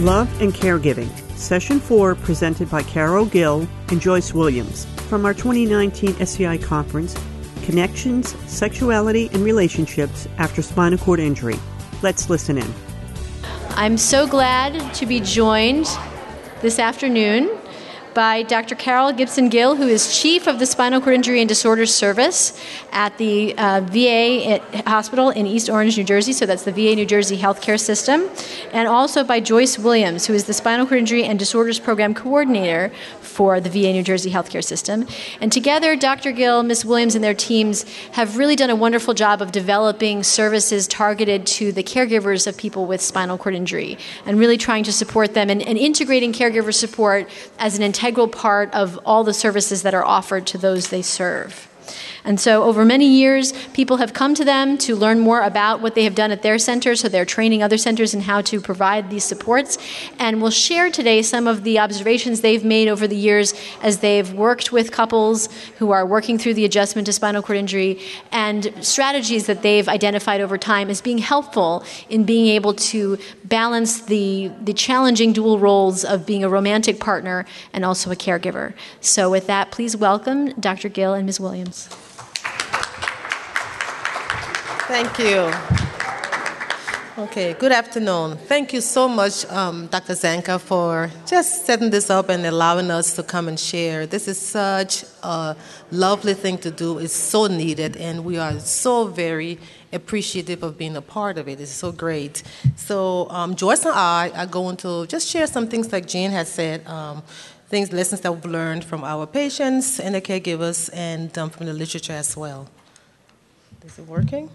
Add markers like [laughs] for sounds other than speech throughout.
Love and Caregiving, Session 4, presented by Carol Gill and Joyce Williams from our 2019 SCI conference, Connections, Sexuality, and Relationships After Spinal Cord Injury. Let's listen in. I'm so glad to be joined this afternoon by Dr. Carol Gibson Gill, who is Chief of the Spinal Cord Injury and Disorders Service at the uh, VA Hospital in East Orange, New Jersey. So that's the VA New Jersey Healthcare System. And also by Joyce Williams, who is the Spinal Cord Injury and Disorders Program Coordinator for the VA New Jersey Healthcare System. And together, Dr. Gill, Ms. Williams, and their teams have really done a wonderful job of developing services targeted to the caregivers of people with spinal cord injury and really trying to support them and, and integrating caregiver support as an integral part of all the services that are offered to those they serve. And so, over many years, people have come to them to learn more about what they have done at their center. So, they're training other centers in how to provide these supports. And we'll share today some of the observations they've made over the years as they've worked with couples who are working through the adjustment to spinal cord injury and strategies that they've identified over time as being helpful in being able to balance the, the challenging dual roles of being a romantic partner and also a caregiver. So, with that, please welcome Dr. Gill and Ms. Williams. Thank you. Okay, good afternoon. Thank you so much, um, Dr. Zanca, for just setting this up and allowing us to come and share. This is such a lovely thing to do. It's so needed, and we are so very appreciative of being a part of it. It's so great. So, um, Joyce and I are going to just share some things like Jane has said. Um, things, lessons that we've learned from our patients and the caregivers, and um, from the literature as well. Is it working?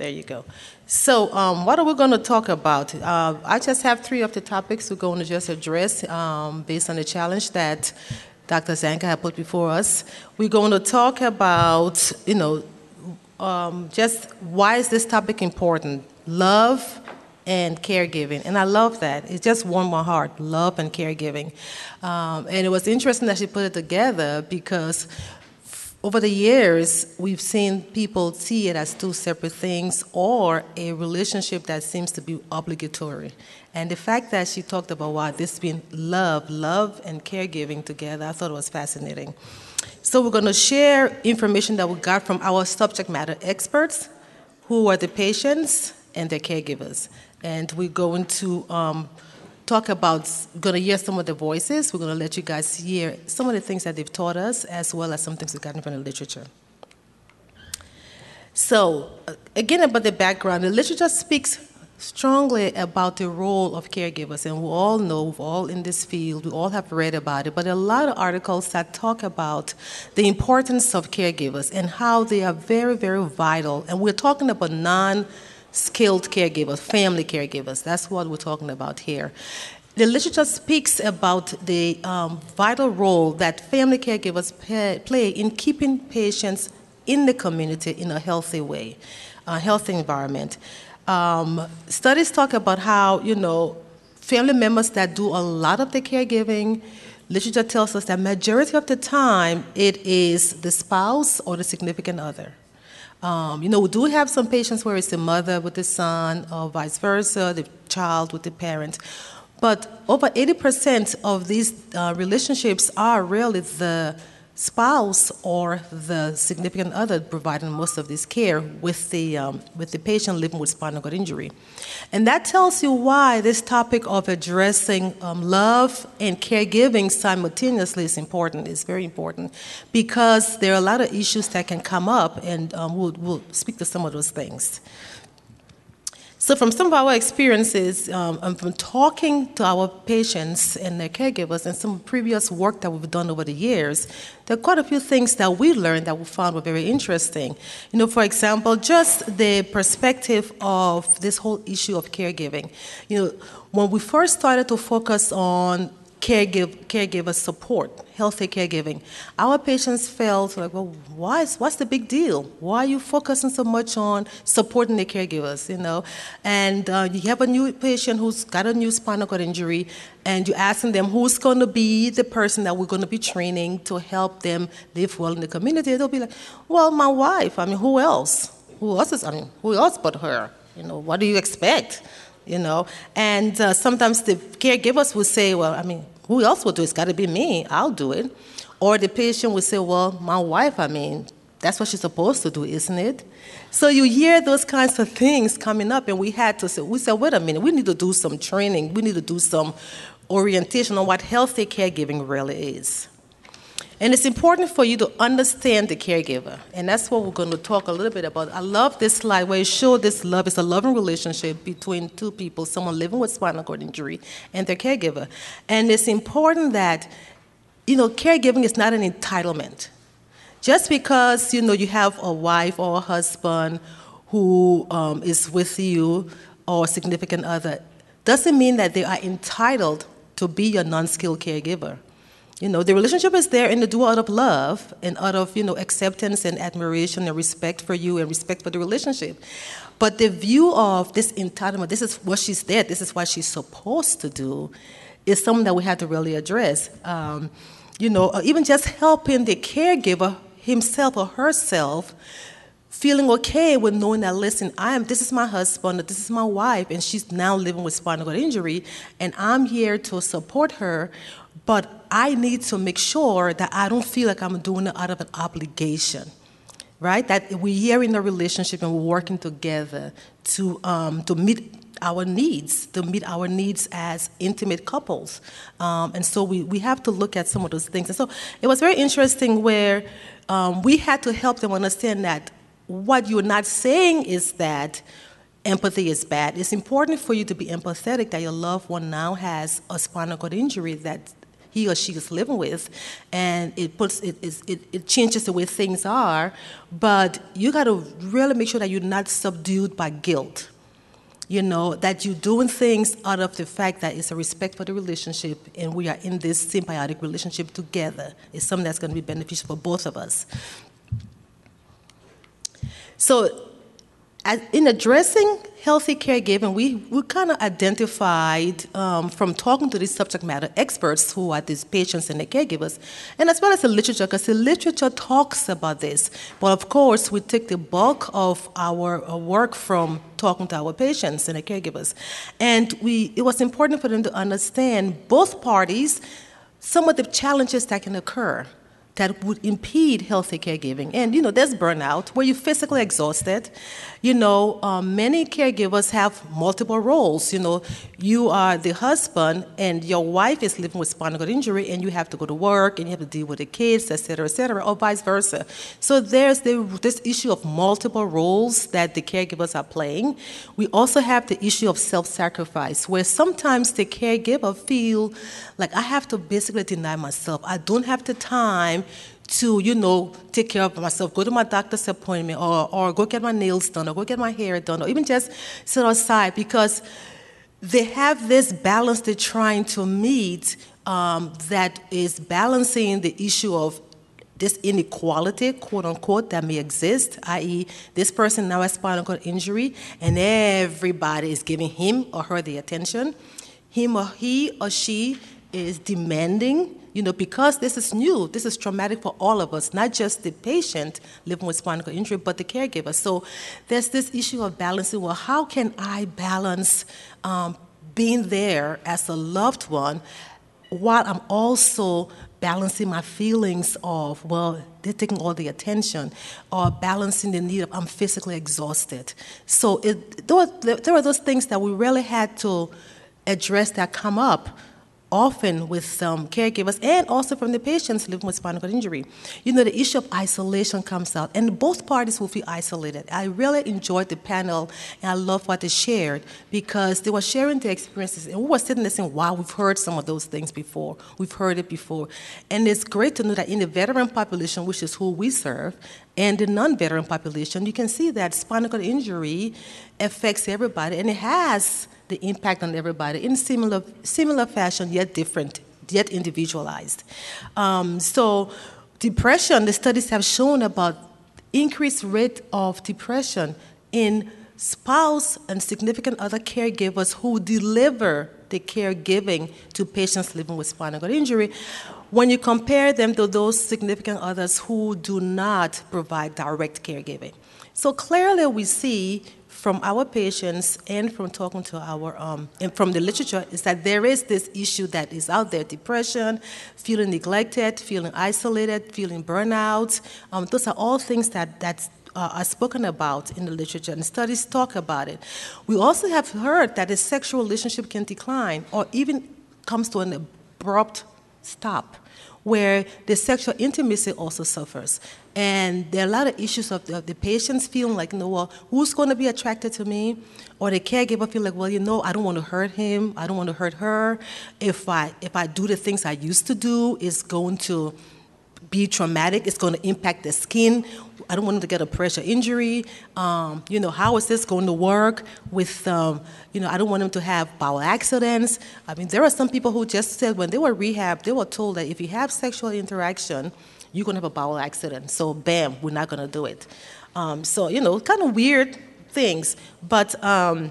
There you go. So, um, what are we going to talk about? Uh, I just have three of the topics we're going to just address um, based on the challenge that Dr. Zanca had put before us. We're going to talk about, you know, um, just why is this topic important? Love and caregiving. And I love that. It just warmed my heart love and caregiving. Um, and it was interesting that she put it together because over the years, we've seen people see it as two separate things or a relationship that seems to be obligatory. And the fact that she talked about wow, this being love, love and caregiving together, I thought it was fascinating. So we're going to share information that we got from our subject matter experts, who are the patients and their caregivers. And we're going to um, talk about, going to hear some of the voices. We're going to let you guys hear some of the things that they've taught us, as well as some things we've gotten from the literature. So, uh, again, about the background, the literature speaks strongly about the role of caregivers, and we all know, we're all in this field, we all have read about it, but a lot of articles that talk about the importance of caregivers and how they are very, very vital. And we're talking about non skilled caregivers, family caregivers. That's what we're talking about here. The literature speaks about the um, vital role that family caregivers pay, play in keeping patients in the community in a healthy way, a healthy environment. Um, studies talk about how, you know, family members that do a lot of the caregiving, literature tells us that majority of the time it is the spouse or the significant other. Um, you know, we do have some patients where it's the mother with the son, or vice versa, the child with the parent. But over 80% of these uh, relationships are really the spouse or the significant other providing most of this care with the, um, with the patient living with spinal cord injury. And that tells you why this topic of addressing um, love and caregiving simultaneously is important. It's very important because there are a lot of issues that can come up, and um, we'll, we'll speak to some of those things. So, from some of our experiences, um, and from talking to our patients and their caregivers, and some previous work that we've done over the years, there are quite a few things that we learned that we found were very interesting. You know, for example, just the perspective of this whole issue of caregiving. You know, when we first started to focus on caregiver, caregiver support, healthy caregiving. Our patients felt like, well, why is, what's the big deal? Why are you focusing so much on supporting the caregivers, you know? And uh, you have a new patient who's got a new spinal cord injury, and you're asking them who's going to be the person that we're going to be training to help them live well in the community. They'll be like, well, my wife. I mean, who else? Who else is, I mean, who else but her? You know, what do you expect? You know. And uh, sometimes the caregivers will say, well, I mean, who else will do it? It's got to be me. I'll do it. Or the patient will say, well, my wife, I mean, that's what she's supposed to do, isn't it? So you hear those kinds of things coming up, and we had to say, we said, wait a minute, we need to do some training. We need to do some orientation on what healthy caregiving really is. And it's important for you to understand the caregiver. And that's what we're going to talk a little bit about. I love this slide where it shows this love is a loving relationship between two people, someone living with spinal cord injury and their caregiver. And it's important that, you know, caregiving is not an entitlement. Just because, you know, you have a wife or a husband who um, is with you or a significant other doesn't mean that they are entitled to be your non-skilled caregiver. You know, the relationship is there and they do out of love and out of, you know, acceptance and admiration and respect for you and respect for the relationship. But the view of this entitlement, this is what she's there, this is what she's supposed to do, is something that we have to really address. Um, you know, even just helping the caregiver himself or herself feeling okay with knowing that listen i am this is my husband this is my wife and she's now living with spinal cord injury and i'm here to support her but I need to make sure that I don't feel like I'm doing it out of an obligation, right? That we're here in a relationship and we're working together to, um, to meet our needs, to meet our needs as intimate couples. Um, and so we, we have to look at some of those things. And so it was very interesting where um, we had to help them understand that what you're not saying is that empathy is bad. It's important for you to be empathetic that your loved one now has a spinal cord injury that he or she is living with, and it puts it, it, it changes the way things are. But you got to really make sure that you're not subdued by guilt. You know that you're doing things out of the fact that it's a respect for the relationship, and we are in this symbiotic relationship together. It's something that's going to be beneficial for both of us. So as in addressing healthy caregiving, we, we kind of identified um, from talking to these subject matter experts who are these patients and the caregivers, and as well as the literature, because the literature talks about this. But of course, we take the bulk of our uh, work from talking to our patients and the caregivers. And we, it was important for them to understand both parties, some of the challenges that can occur that would impede healthy caregiving. And you know, there's burnout where you're physically exhausted. You know, um, many caregivers have multiple roles. You know, you are the husband, and your wife is living with spinal cord injury, and you have to go to work, and you have to deal with the kids, et cetera, et cetera, or vice versa. So there's the, this issue of multiple roles that the caregivers are playing. We also have the issue of self-sacrifice, where sometimes the caregiver feel like I have to basically deny myself. I don't have the time to, you know, take care of myself, go to my doctor's appointment, or, or go get my nails done, or go get my hair done, or even just sit outside because they have this balance they're trying to meet um, that is balancing the issue of this inequality, quote unquote, that may exist, i.e., this person now has spinal cord injury, and everybody is giving him or her the attention. Him or he or she is demanding you know, because this is new, this is traumatic for all of us, not just the patient living with spinal cord injury, but the caregiver. So there's this issue of balancing. Well, how can I balance um, being there as a loved one while I'm also balancing my feelings of, well, they're taking all the attention, or balancing the need of, I'm physically exhausted. So it, there, were, there were those things that we really had to address that come up often with um, caregivers and also from the patients living with spinal cord injury. You know, the issue of isolation comes out, and both parties will feel isolated. I really enjoyed the panel, and I love what they shared because they were sharing their experiences, and we were sitting there saying, wow, we've heard some of those things before. We've heard it before. And it's great to know that in the veteran population, which is who we serve, and the non veteran population, you can see that spinal cord injury affects everybody, and it has the impact on everybody in similar, similar fashion, yet different, yet individualized. Um, so, depression, the studies have shown about increased rate of depression in spouse and significant other caregivers who deliver the caregiving to patients living with spinal cord injury when you compare them to those significant others who do not provide direct caregiving. So clearly we see from our patients and from talking to our um, and from the literature is that there is this issue that is out there: depression, feeling neglected, feeling isolated, feeling burnout. Um, those are all things that that's uh, are spoken about in the literature, and studies talk about it. We also have heard that a sexual relationship can decline or even comes to an abrupt stop where the sexual intimacy also suffers. And there are a lot of issues of the, of the patients feeling like, you know, well, who's going to be attracted to me? Or the caregiver feel like, well, you know, I don't want to hurt him. I don't want to hurt her. If I if I do the things I used to do, it's going to be traumatic. It's going to impact the skin. I don't want them to get a pressure injury. Um, you know, how is this going to work with, um, you know, I don't want them to have bowel accidents. I mean, there are some people who just said when they were rehab, they were told that if you have sexual interaction, you're going to have a bowel accident. So, bam, we're not going to do it. Um, so, you know, kind of weird things. But, um,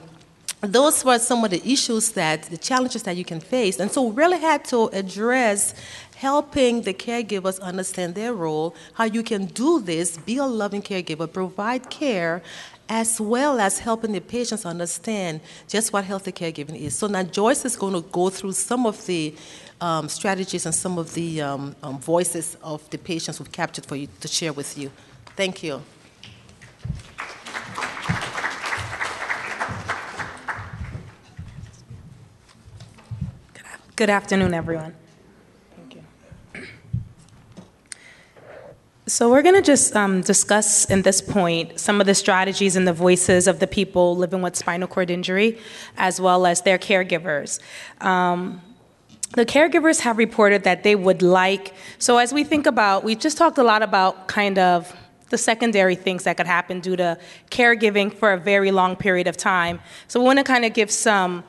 those were some of the issues that the challenges that you can face and so really had to address helping the caregivers understand their role, how you can do this, be a loving caregiver, provide care, as well as helping the patients understand just what healthy caregiving is. So now Joyce is going to go through some of the um, strategies and some of the um, um, voices of the patients we've captured for you to share with you. Thank you. Good afternoon, everyone. Thank you. So, we're going to just um, discuss in this point some of the strategies and the voices of the people living with spinal cord injury, as well as their caregivers. The caregivers have reported that they would like, so as we think about, we just talked a lot about kind of the secondary things that could happen due to caregiving for a very long period of time. So, we want to kind of give some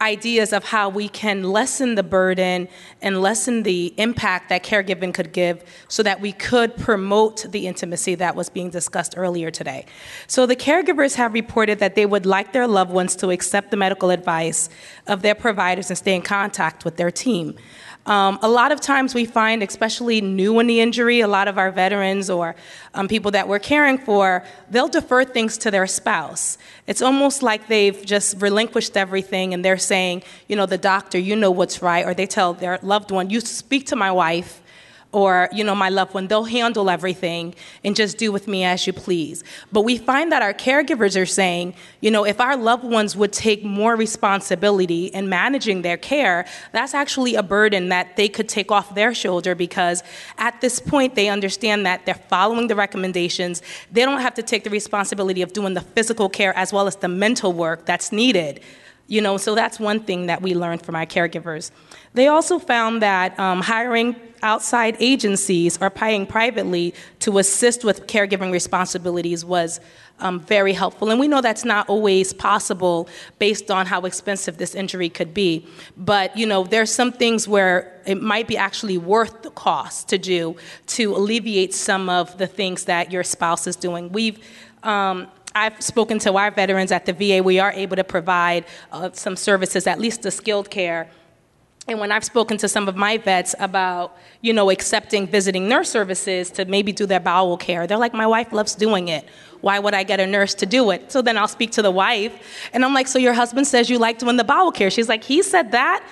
ideas of how we can lessen the burden and lessen the impact that caregiving could give so that we could promote the intimacy that was being discussed earlier today. So, the caregivers have reported that they would like their loved ones to accept the medical advice of their providers and stay in contact with their team. Um, a lot of times we find, especially new in the injury, a lot of our veterans or um, people that we're caring for, they'll defer things to their spouse. It's almost like they've just relinquished everything and they're saying, you know, the doctor, you know what's right, or they tell their loved one, you speak to my wife or you know my loved one they'll handle everything and just do with me as you please. But we find that our caregivers are saying you know if our loved ones would take more responsibility in managing their care that's actually a burden that they could take off their shoulder because at this point they understand that they're following the recommendations. They don't have to take the responsibility of doing the physical care as well as the mental work that's needed you know so that's one thing that we learned from our caregivers they also found that um, hiring outside agencies or paying privately to assist with caregiving responsibilities was um, very helpful. And we know that's not always possible based on how expensive this injury could be. But you know, there's some things where it might be actually worth the cost to do to alleviate some of the things that your spouse is doing. We've um, I've spoken to our veterans at the VA. We are able to provide uh, some services, at least the skilled care and when I've spoken to some of my vets about, you know, accepting visiting nurse services to maybe do their bowel care, they're like, my wife loves doing it. Why would I get a nurse to do it? So then I'll speak to the wife, and I'm like, so your husband says you like doing the bowel care. She's like, he said that?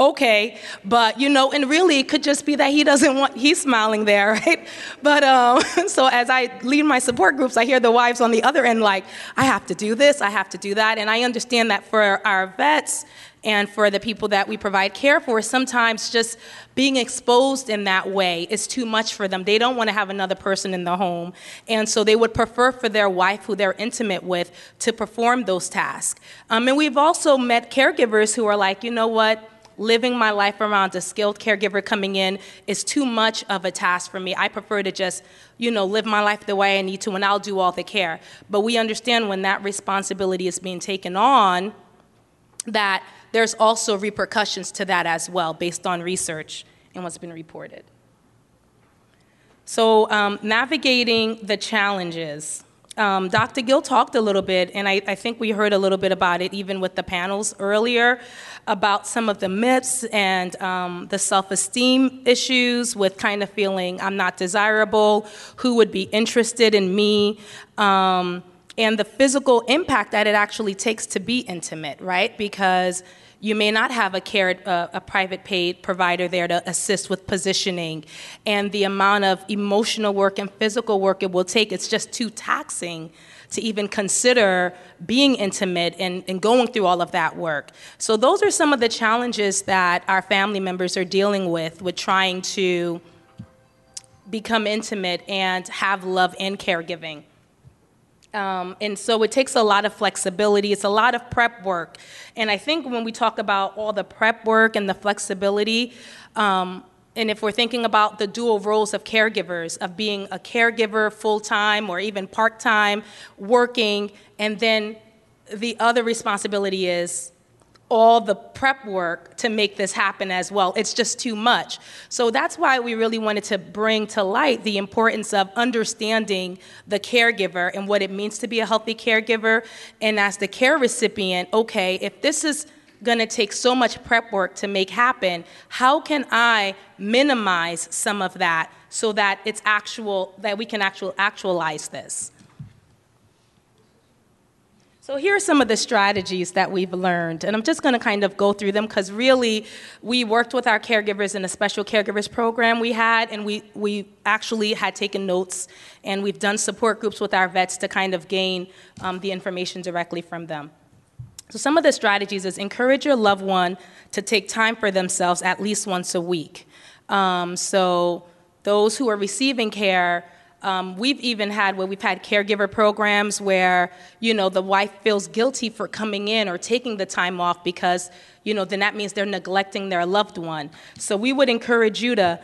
Okay but you know and really it could just be that he doesn't want he's smiling there [laughs] right but um, [laughs] so as i lead my support groups i hear the wives on the other end like i have to do this i have to do that and i understand that for our vets and for the people that we provide care for, sometimes just being exposed in that way is too much for them. They don't want to have another person in the home. And so they would prefer for their wife, who they're intimate with, to perform those tasks. Um, and we've also met caregivers who are like, you know what? Living my life around a skilled caregiver coming in is too much of a task for me. I prefer to just, you know, live my life the way I need to, and I'll do all the care. But we understand when that responsibility is being taken on, that there's also repercussions to that as well, based on research and what's been reported. So, um, navigating the challenges. Um, Dr. Gill talked a little bit, and I, I, think we heard a little bit about it even with the panels earlier about some of the myths and um, the self esteem issues with kind of feeling I'm not desirable, who would be interested in me. Um, and the physical impact that it actually takes to be intimate, right? Because you may not have a care uh, a private paid provider there to assist with positioning and the amount of emotional work and physical work it will take it's just too taxing to even consider being intimate and, and going through all of that work so those are some of the challenges that our family members are dealing with with trying to become intimate and have love and caregiving um, and so it takes a lot of flexibility. It's a lot of prep work. And I think when we talk about all the prep work and the flexibility, um, and if we're thinking about the dual roles of caregivers, of being a caregiver full time or even part time, working, and then the other responsibility is all the prep work to make this happen as well. It's just too much. So that's why we really wanted to bring to light the importance of understanding the caregiver and what it means to be a healthy caregiver. And as the care recipient, okay, if this is going to take so much prep work to make happen, how can I minimize some of that so that it's actual that we can actual actualize this? So here are some of the strategies that we've learned, and I'm just going to kind of go through them because really we worked with our caregivers in a special caregivers program we had, and we, we actually had taken notes, and we've done support groups with our vets to kind of gain um, the information directly from them. So some of the strategies is encourage your loved one to take time for themselves at least once a week. Um, so those who are receiving care, um, we've even had where we've had caregiver programs where you know the wife feels guilty for coming in or taking the time off because you know then that means they're neglecting their loved one. So we would encourage you to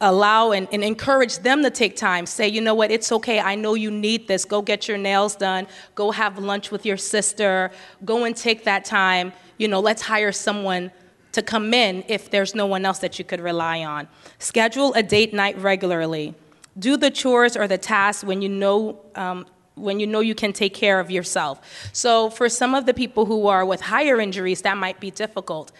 allow and, and, encourage them to take time. Say, you know what, it's okay. I know you need this. Go get your nails done. Go have lunch with your sister. Go and take that time. You know, let's hire someone to come in if there's no one else that you could rely on. Schedule a date night regularly do the chores or the tasks when you know um, when you know you can take care of yourself. So for some of the people who are with higher injuries, that might be difficult.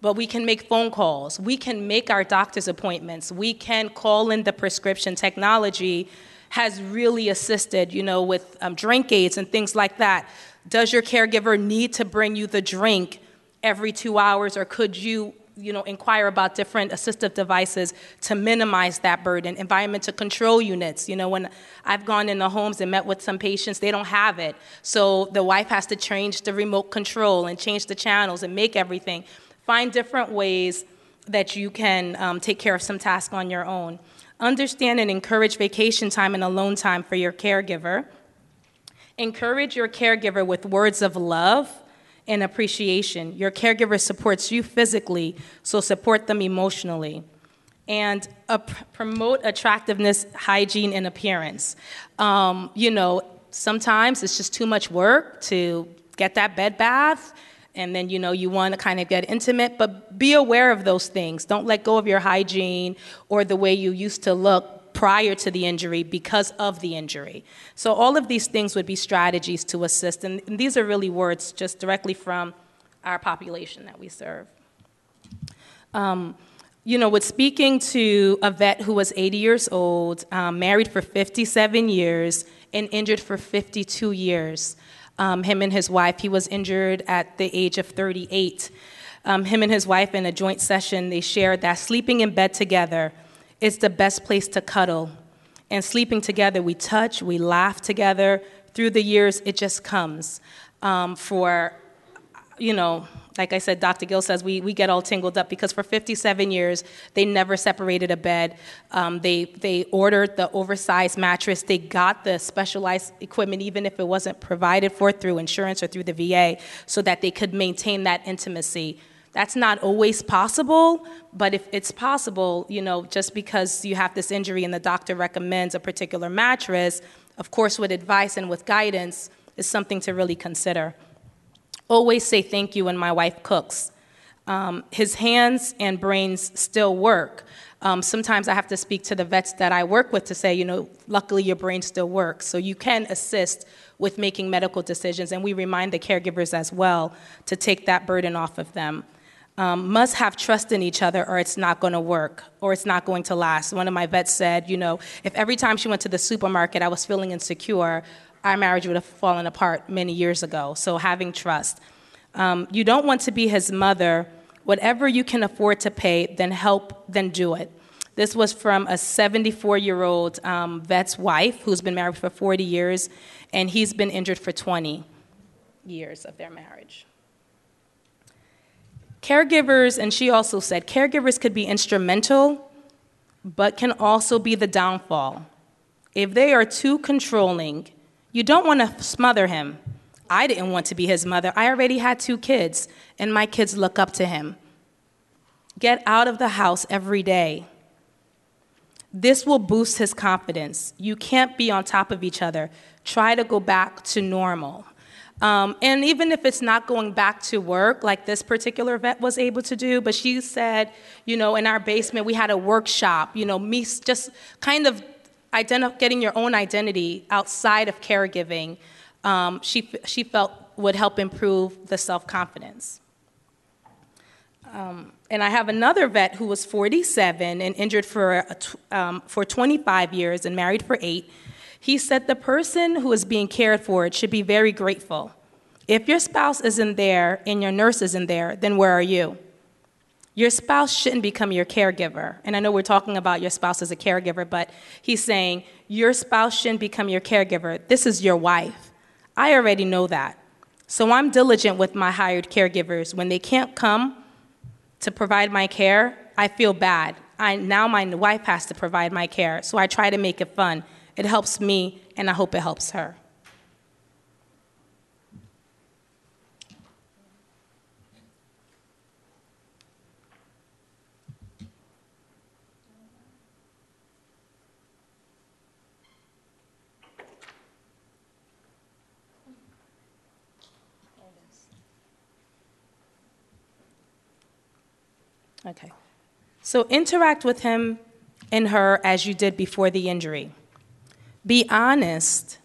But we can make phone calls. We can make our doctor's appointments. We can call in the prescription. Technology has really assisted, you know, with um, drink aids and things like that. Does your caregiver need to bring you the drink every two hours, or could you you know, inquire about different assistive devices to minimize that burden. Environmental control units. You know, when I've gone in the homes and met with some patients, they don't have it. So the wife has to change the remote control and change the channels and make everything. Find different ways that you can um, take care of some tasks on your own. Understand and encourage vacation time and alone time for your caregiver. Encourage your caregiver with words of love and appreciation. Your caregiver supports you physically, so support them emotionally. And promote attractiveness, hygiene, and appearance. Um, you know, sometimes it's just too much work to get that bed bath and then you know you want to kind of get intimate but be aware of those things don't let go of your hygiene or the way you used to look prior to the injury because of the injury. So, all of these things would be strategies to assist, and, these are really words just directly from our population that we serve. Um, you know, with speaking to a vet who was 80 years old, um, married for 57 years, and injured for 52 years, um, him and his wife, he was injured at the age of 38. Um, him and his wife, in a joint session, they shared that sleeping in bed together it's the best place to cuddle. And sleeping together, we touch, we laugh together. Through the years, it just comes. Um, for, you know, like I said, Dr. Gill says we, we get all tingled up because for 57 years, they never separated a bed. Um, they, they ordered the oversized mattress. They got the specialized equipment, even if it wasn't provided for through insurance or through the VA, so that they could maintain that intimacy that's not always possible, but if it's possible, you know, just because you have this injury and the doctor recommends a particular mattress, of course, with advice and with guidance, is something to really consider. Always say thank you when my wife cooks. Um, his hands and brains still work. Um, sometimes I have to speak to the vets that I work with to say, you know, luckily your brain still works. So you can assist with making medical decisions, and we remind the caregivers as well to take that burden off of them um, must have trust in each other or it's not going to work or it's not going to last. One of my vets said, you know, if every time she went to the supermarket I was feeling insecure, our marriage would have fallen apart many years ago. So having trust. Um, you don't want to be his mother. Whatever you can afford to pay, then help, then do it. This was from a 74 year old um, vet's wife who's been married for 40 years, and he's been injured for 20 years of their marriage. Caregivers, and she also said, caregivers could be instrumental, but can also be the downfall. If they are too controlling, you don't want to smother him. I didn't want to be his mother. I already had two kids, and my kids look up to him. Get out of the house every day. This will boost his confidence. You can't be on top of each other. Try to go back to normal. Um, and even if it's not going back to work, like this particular vet was able to do, but she said, you know, in our basement we had a workshop, you know, me just kind of identi- getting your own identity outside of caregiving, um, she, she felt would help improve the self confidence. Um, and I have another vet who was 47 and injured for, um, for 25 years and married for eight. He said the person who is being cared for should be very grateful. If your spouse isn't there and your nurse isn't there, then where are you? Your spouse shouldn't become your caregiver. And I know we're talking about your spouse as a caregiver, but he's saying your spouse shouldn't become your caregiver. This is your wife. I already know that. So I'm diligent with my hired caregivers. When they can't come to provide my care, I feel bad. I, now my wife has to provide my care, so I try to make it fun. It helps me, and I hope it helps her. Okay. So interact with him and her as you did before the injury. Be honest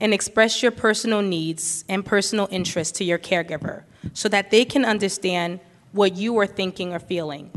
and express your personal needs and personal interests to your caregiver so that they can understand what you are thinking or feeling.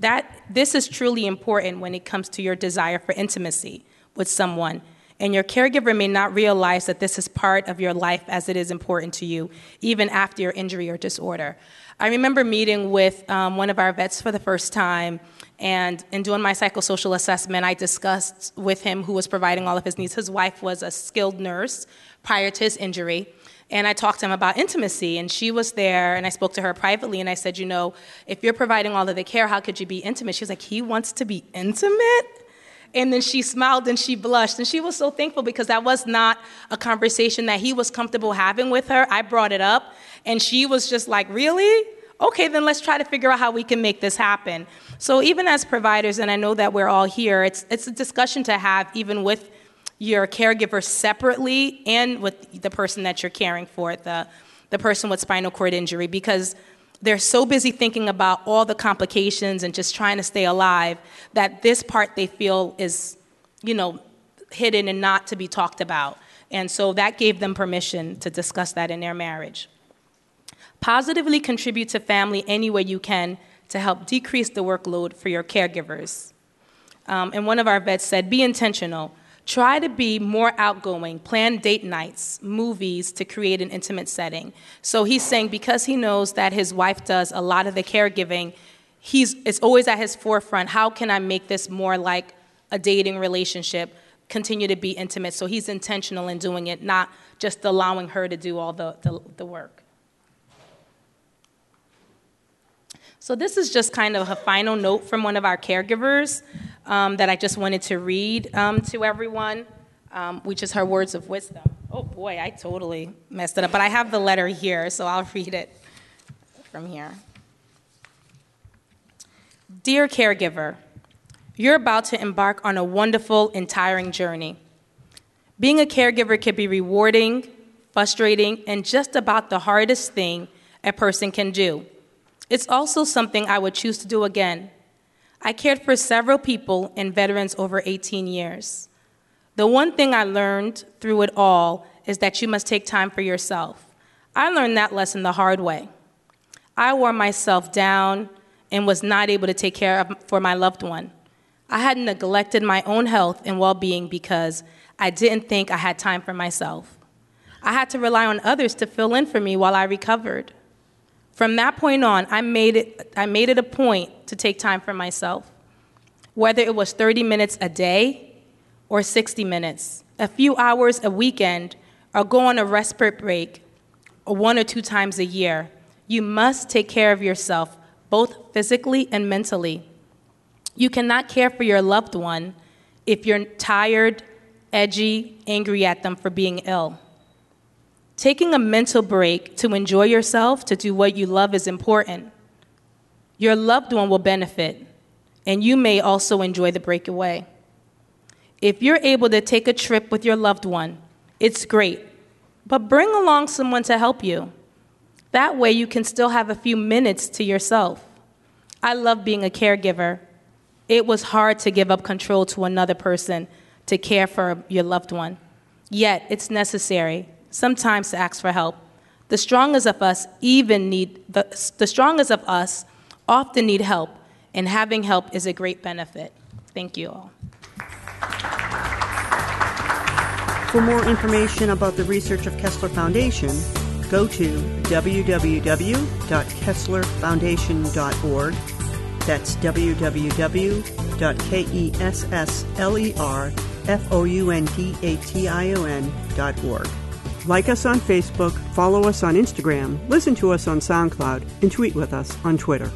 That this is truly important when it comes to your desire for intimacy with someone. And your caregiver may not realize that this is part of your life as it is important to you, even after your injury or disorder. I remember meeting with um, one of our vets for the first time and in doing my psychosocial assessment, I discussed with him who was providing all of his needs. His wife was a skilled nurse prior to his injury. And I talked to him about intimacy, and she was there, and I spoke to her privately, and I said, You know, if you're providing all of the care, how could you be intimate? She was like, He wants to be intimate? And then she smiled and she blushed, and she was so thankful because that was not a conversation that he was comfortable having with her. I brought it up, and she was just like, Really? okay, then let's try to figure out how we can make this happen. So even as providers, and I know that we're all here, it's, it's a discussion to have even with your caregiver separately and with the person that you're caring for, the, the person with spinal cord injury, because they're so busy thinking about all the complications and just trying to stay alive that this part they feel is, you know, hidden and not to be talked about. And so that gave them permission to discuss that in their marriage. Positively contribute to family any way you can to help decrease the workload for your caregivers. Um, and one of our vets said, be intentional. Try to be more outgoing, plan date nights, movies to create an intimate setting. So he's saying because he knows that his wife does a lot of the caregiving, he's, it's always at his forefront. How can I make this more like a dating relationship? Continue to be intimate. So he's intentional in doing it, not just allowing her to do all the, the, the work. So, this is just kind of a final note from one of our caregivers um, that I just wanted to read um, to everyone, um, which is her words of wisdom. Oh boy, I totally messed it up, but I have the letter here, so I'll [laughs] read it from here. Dear caregiver, you're about to embark on a wonderful and tiring journey. Being a caregiver can be rewarding, frustrating, and just about the hardest thing a person can do. It's also something I would choose to do again. I cared for several people and veterans over 18 years. The one thing I learned through it all is that you must take time for yourself. I learned that lesson the hard way. I wore myself down and was not able to take care of for my loved one. I had neglected my own health and well-being because I didn't think I had time for myself. I had to rely on others to fill in for me while I recovered. From that point on, I made it, I made it a point to take time for myself, whether it was 30 minutes a day or 60 minutes, a few hours a weekend, or go on a respite break one or two times a year. You must take care of yourself, both physically and mentally. You cannot care for your loved one if you're tired, edgy, angry at them for being ill. Taking a mental break to enjoy yourself, to do what you love, is important. Your loved one will benefit, and you may also enjoy the breakaway. If you're able to take a trip with your loved one, it's great, but bring along someone to help you. That way, you can still have a few minutes to yourself. I love being a caregiver. It was hard to give up control to another person to care for your loved one. Yet, it's necessary sometimes to ask for help. The strongest of us even need the, the strongest of us often need help, and having help is a great benefit. Thank you all. For more information about the research of Kessler Foundation, go to www.kesslerfoundation.org. That's www.kesslerfoundation.org. Like us on Facebook, follow us on Instagram, listen to us on SoundCloud, and tweet with us on Twitter.